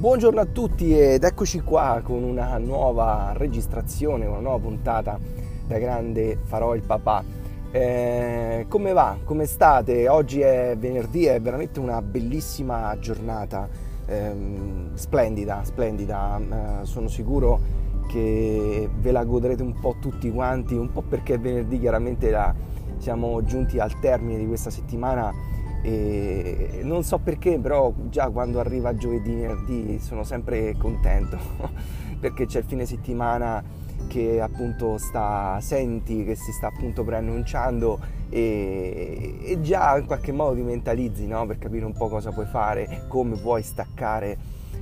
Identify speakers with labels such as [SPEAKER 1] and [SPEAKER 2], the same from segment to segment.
[SPEAKER 1] Buongiorno a tutti ed eccoci qua con una nuova registrazione, una nuova puntata da grande farò il papà. Eh, come va? Come state? Oggi è venerdì, è veramente una bellissima giornata, eh, splendida, splendida. Eh, sono sicuro che ve la godrete un po' tutti quanti, un po' perché venerdì chiaramente la, siamo giunti al termine di questa settimana e non so perché, però già quando arriva giovedì, venerdì sono sempre contento perché c'è il fine settimana che appunto sta, senti che si sta appunto preannunciando e, e già in qualche modo ti mentalizzi no? per capire un po' cosa puoi fare, come puoi staccare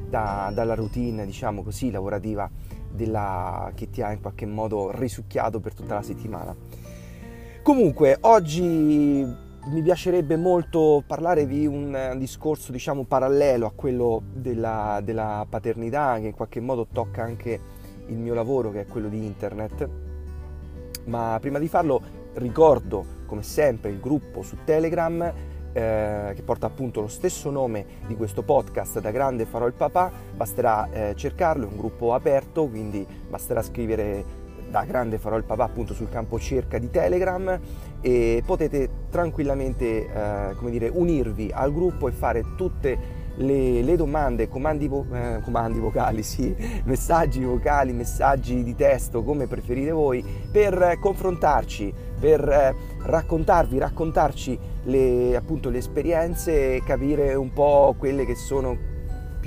[SPEAKER 1] da, dalla routine, diciamo così, lavorativa della, che ti ha in qualche modo risucchiato per tutta la settimana. Comunque, oggi mi piacerebbe molto parlare di un eh, discorso diciamo parallelo a quello della, della, paternità che in qualche modo tocca anche il mio lavoro che è quello di internet. Ma prima di farlo ricordo come sempre il gruppo su Telegram eh, che porta appunto lo stesso nome di questo podcast da grande farò il papà. Basterà eh, cercarlo è un gruppo aperto quindi basterà scrivere da grande farò il papà appunto sul campo cerca di Telegram e potete tranquillamente eh, come dire, unirvi al gruppo e fare tutte le, le domande, comandi, vo- eh, comandi, vocali, sì, messaggi vocali, messaggi di testo, come preferite voi, per confrontarci, per eh, raccontarvi, raccontarci le, appunto, le esperienze e capire un po' quelle che sono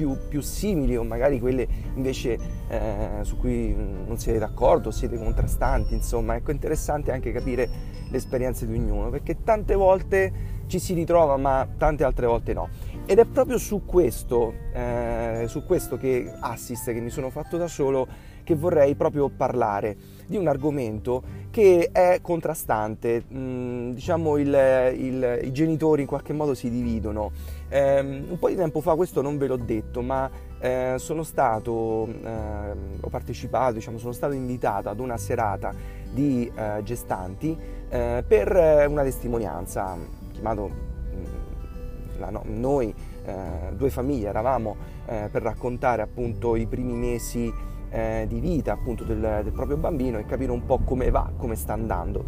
[SPEAKER 1] più, più simili o magari quelle invece eh, su cui non siete d'accordo, siete contrastanti, insomma, ecco interessante anche capire le esperienze di ognuno, perché tante volte ci si ritrova ma tante altre volte no. Ed è proprio su questo, eh, su questo che assist che mi sono fatto da solo che vorrei proprio parlare di un argomento che è contrastante, mm, diciamo il, il, i genitori in qualche modo si dividono. Eh, un po' di tempo fa, questo non ve l'ho detto, ma eh, sono stato, eh, ho partecipato, diciamo, sono stato invitato ad una serata di eh, gestanti eh, per una testimonianza, chiamato mm, la, no, noi eh, due famiglie eravamo per raccontare appunto i primi mesi eh, di vita appunto del, del, proprio bambino e capire un po' come va, come sta andando.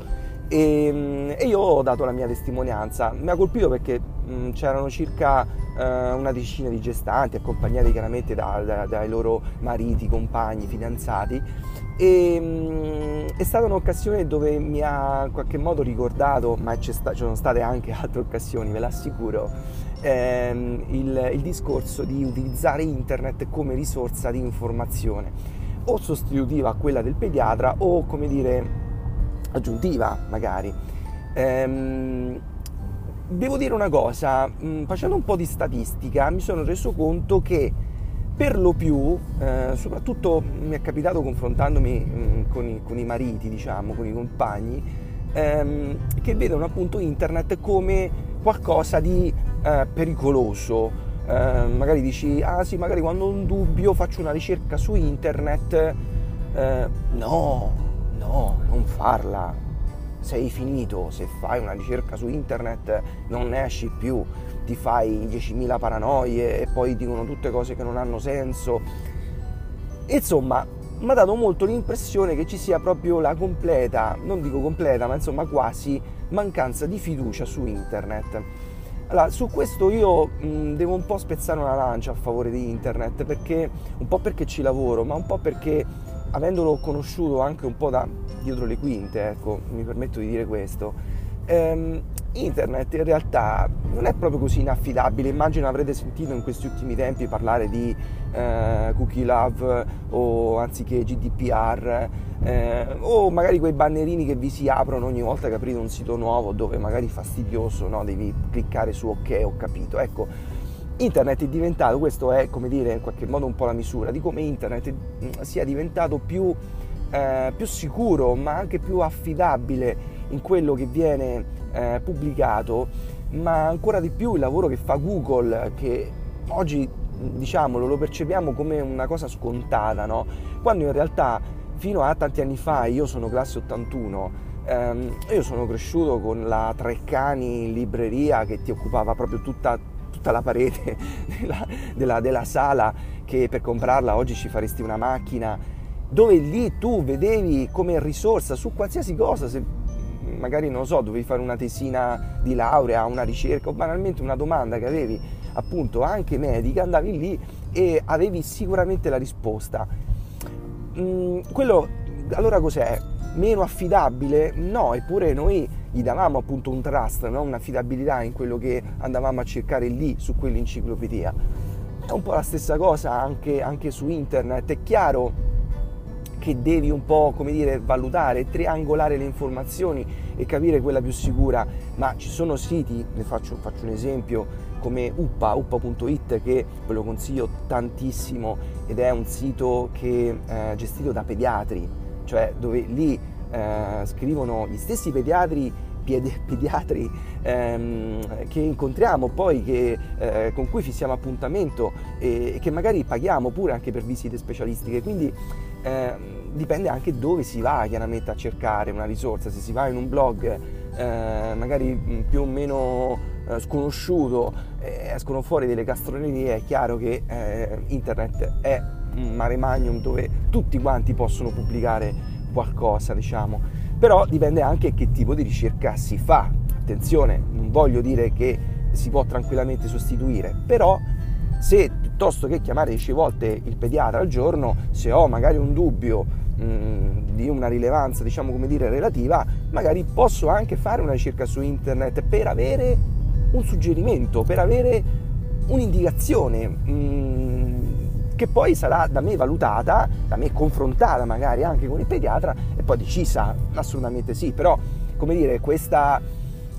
[SPEAKER 1] E, mm, e io ho dato la mia testimonianza, mi ha colpito perché mh, mm, c'erano circa eh, una decina di gestanti accompagnati chiaramente da, da, dai loro mariti, compagni, fidanzati e mh, mm, è stata un'occasione dove mi ha in qualche modo ricordato, ma ci sono state anche altre occasioni, ve l'assicuro, ehm, il, il discorso di utilizzare internet come risorsa di informazione o sostitutiva a quella del pediatra o come dire aggiuntiva magari. Ehm, devo dire una cosa, mh, facendo un po' di statistica mi sono reso conto che per lo più, eh, soprattutto mi è capitato confrontandomi mh, con, i, con, i, mariti, diciamo, con i compagni, ehm, che vedono appunto internet come qualcosa di eh, pericoloso. Eh, magari dici, ah sì, magari quando ho un dubbio faccio una ricerca su internet. Eh, no, no, non farla. Sei finito, se fai una ricerca su internet non ne esci più, ti fai 10.000 paranoie e poi dicono tutte cose che non hanno senso. Insomma, mi ha dato molto l'impressione che ci sia proprio la completa, non dico completa, ma insomma quasi mancanza di fiducia su internet. Allora, su questo io mh, devo un po' spezzare una lancia a favore di internet, perché un po' perché ci lavoro, ma un po' perché avendolo conosciuto anche un po' da dietro le quinte, ecco, mi permetto di dire questo, ehm, internet in realtà non è proprio così inaffidabile. Immagino avrete sentito in questi ultimi tempi parlare di eh, cookie love o anziché GDPR eh, o magari quei bannerini che vi si aprono ogni volta che aprite un sito nuovo dove magari è fastidioso, no? devi cliccare su ok, ho capito. Ecco, internet è diventato, questo è come dire in qualche modo un po' la misura di come internet mm, sia diventato più, eh, più sicuro ma anche più affidabile in quello che viene eh, pubblicato, ma ancora di più il lavoro che fa Google, che oggi diciamolo lo percepiamo come una cosa scontata, no? quando in realtà fino a tanti anni fa, io sono classe 81, ehm, io sono cresciuto con la Treccani libreria che ti occupava proprio tutta, tutta la parete della, della, della sala che per comprarla oggi ci faresti una macchina, dove lì tu vedevi come risorsa su qualsiasi cosa, se magari non lo so, dovevi fare una tesina di laurea, una ricerca o banalmente una domanda che avevi appunto anche medica, andavi lì e avevi sicuramente la risposta. Mm, quello allora cos'è? Meno affidabile? No, eppure noi gli davamo appunto un trust, no? un'affidabilità in quello che andavamo a cercare lì su quell'enciclopedia. È un po' la stessa cosa anche, anche su internet, è chiaro che devi un po' come dire valutare, triangolare le informazioni e capire quella più sicura, ma ci sono siti, ne faccio, faccio un esempio come uppa, uppa.it che ve lo consiglio tantissimo ed è un sito che è eh, gestito da pediatri, cioè dove lì eh, scrivono gli stessi pediatri pediatri ehm, che incontriamo poi, che, eh, con cui fissiamo appuntamento e, e, che magari paghiamo pure anche per visite specialistiche. Quindi eh, dipende anche dove si va chiaramente a cercare una risorsa, se si va in un blog eh, magari mm, più o meno eh, sconosciuto escono fuori delle castronerie, è chiaro che eh, internet è un mare magnum dove tutti quanti possono pubblicare qualcosa, diciamo, però dipende anche che tipo di ricerca si fa. Attenzione, non voglio dire che si può tranquillamente sostituire, però se piuttosto che chiamare 10 volte il pediatra al giorno, se ho magari un dubbio di una rilevanza, diciamo come dire, relativa, magari posso anche fare una ricerca su internet per avere un suggerimento, per avere un'indicazione mh, che poi sarà da me valutata, da me confrontata magari anche con il pediatra e poi decisa, assolutamente sì, però come dire, questa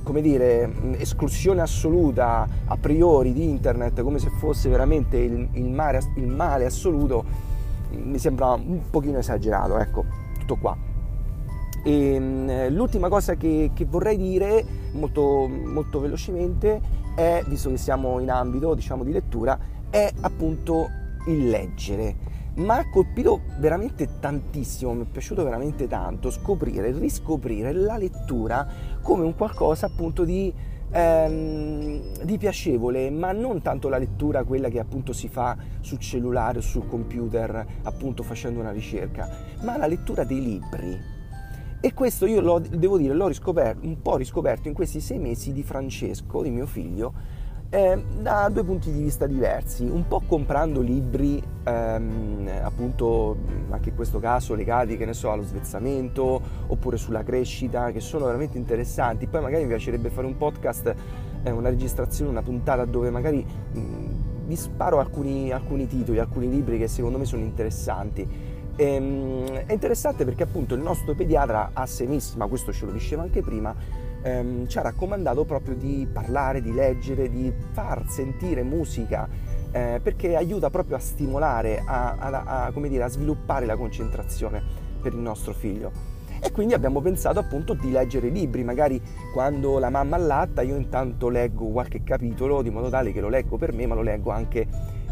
[SPEAKER 1] come dire, esclusione assoluta a priori di internet come se fosse veramente il, il, mare, il male assoluto mi sembra un pochino esagerato, ecco, tutto qua. E, ehm, l'ultima cosa che, che vorrei dire molto, molto, velocemente è, visto che siamo in ambito diciamo, di lettura, è appunto il leggere mi ha colpito veramente tantissimo, mi è piaciuto veramente tanto scoprire, riscoprire la lettura come un qualcosa appunto di, ehm, di piacevole, ma non tanto la lettura quella che appunto si fa sul cellulare o sul computer, appunto facendo una ricerca, ma la lettura dei libri. E questo io devo dire, l'ho un po' riscoperto in questi sei mesi di Francesco, di mio figlio, eh, da due punti di vista diversi, un po' comprando libri ehm, appunto anche in questo caso legati che ne so allo svezzamento oppure sulla crescita che sono veramente interessanti, poi magari mi piacerebbe fare un podcast, eh, una registrazione, una puntata dove magari mh, vi sparo alcuni, alcuni titoli, alcuni libri che secondo me sono interessanti. Ehm, è interessante perché appunto il nostro pediatra a semissima, questo ce lo diceva anche prima, ehm, ci ha raccomandato proprio di parlare, di leggere, di far sentire musica eh, perché aiuta proprio a stimolare, a, a, a, dire, a sviluppare la concentrazione per il nostro figlio. E quindi abbiamo pensato appunto di leggere libri, magari quando la mamma allatta io intanto leggo qualche capitolo di modo tale che lo leggo per me ma lo leggo anche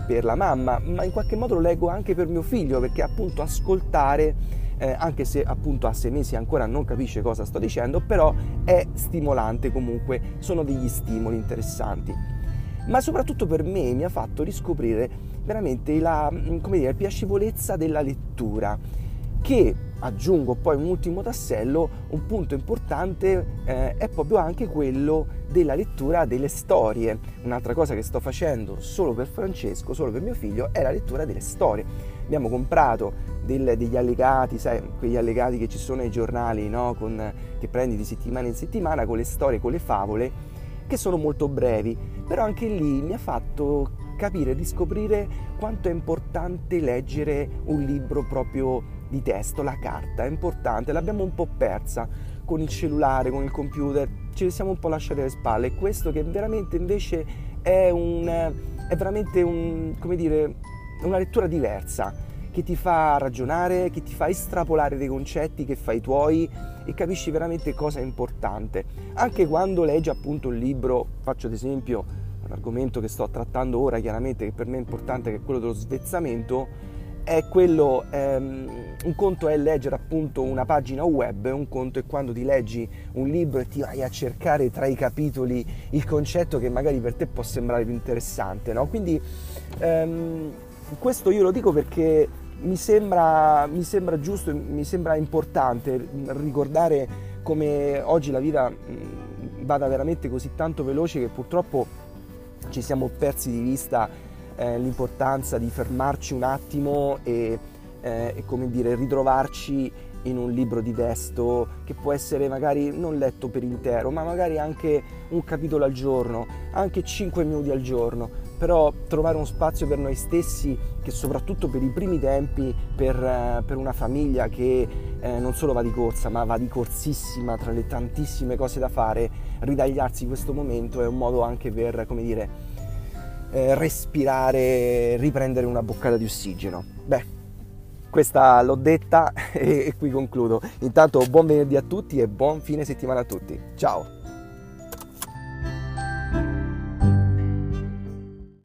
[SPEAKER 1] per la mamma, ma in qualche modo lo leggo anche per mio figlio perché appunto ascoltare eh, anche se appunto a sei mesi ancora non capisce cosa sto dicendo, però è stimolante comunque, sono degli stimoli interessanti. Ma soprattutto per me mi ha fatto riscoprire veramente la, mm, dire, la piacevolezza della lettura, che aggiungo poi un ultimo tassello, un punto importante eh, è proprio anche quello della lettura delle storie. Un'altra cosa che sto facendo solo per Francesco, solo per mio figlio, è la lettura delle storie. Abbiamo comprato del, degli allegati, sai, quegli allegati che ci sono nei giornali, no? con, che prendi di settimana in settimana con le storie, con le favole, che sono molto brevi, però anche lì mi ha fatto capire, riscoprire quanto è importante leggere un libro proprio di testo, la carta, è importante, l'abbiamo un po' persa con il cellulare, con il computer, ci siamo un po' lasciati alle spalle questo che veramente invece è, un, è veramente un, dire, una lettura diversa che ti fa ragionare, che ti fa estrapolare dei concetti che fai tuoi e capisci veramente cosa è importante. Anche quando leggi appunto un libro, faccio ad esempio un argomento che sto trattando ora chiaramente che per me è importante che è quello dello svezzamento, è quello, ehm, un conto è leggere appunto una pagina web, un conto è quando ti leggi un libro e ti vai a cercare tra i capitoli il concetto che magari per te può sembrare più interessante, no? Quindi ehm, questo io lo dico perché mi sembra, mi sembra giusto, mi sembra importante ricordare come oggi la vita vada veramente così tanto veloce che purtroppo ci siamo persi di vista eh, l'importanza di fermarci un attimo e, eh, e come dire, ritrovarci in un libro di testo che può essere magari non letto per intero, ma magari anche un capitolo al giorno, anche 5 minuti al giorno, però trovare uno spazio per noi stessi che soprattutto per i primi tempi, per, eh, per una famiglia che eh, non solo va di corsa, ma va di corsissima tra le tantissime cose da fare, ritagliarsi questo momento è un modo anche per, come dire, eh, respirare, riprendere una boccata di ossigeno. Beh, questa l'ho detta e qui concludo. Intanto buon venerdì a tutti e buon fine settimana a tutti. Ciao!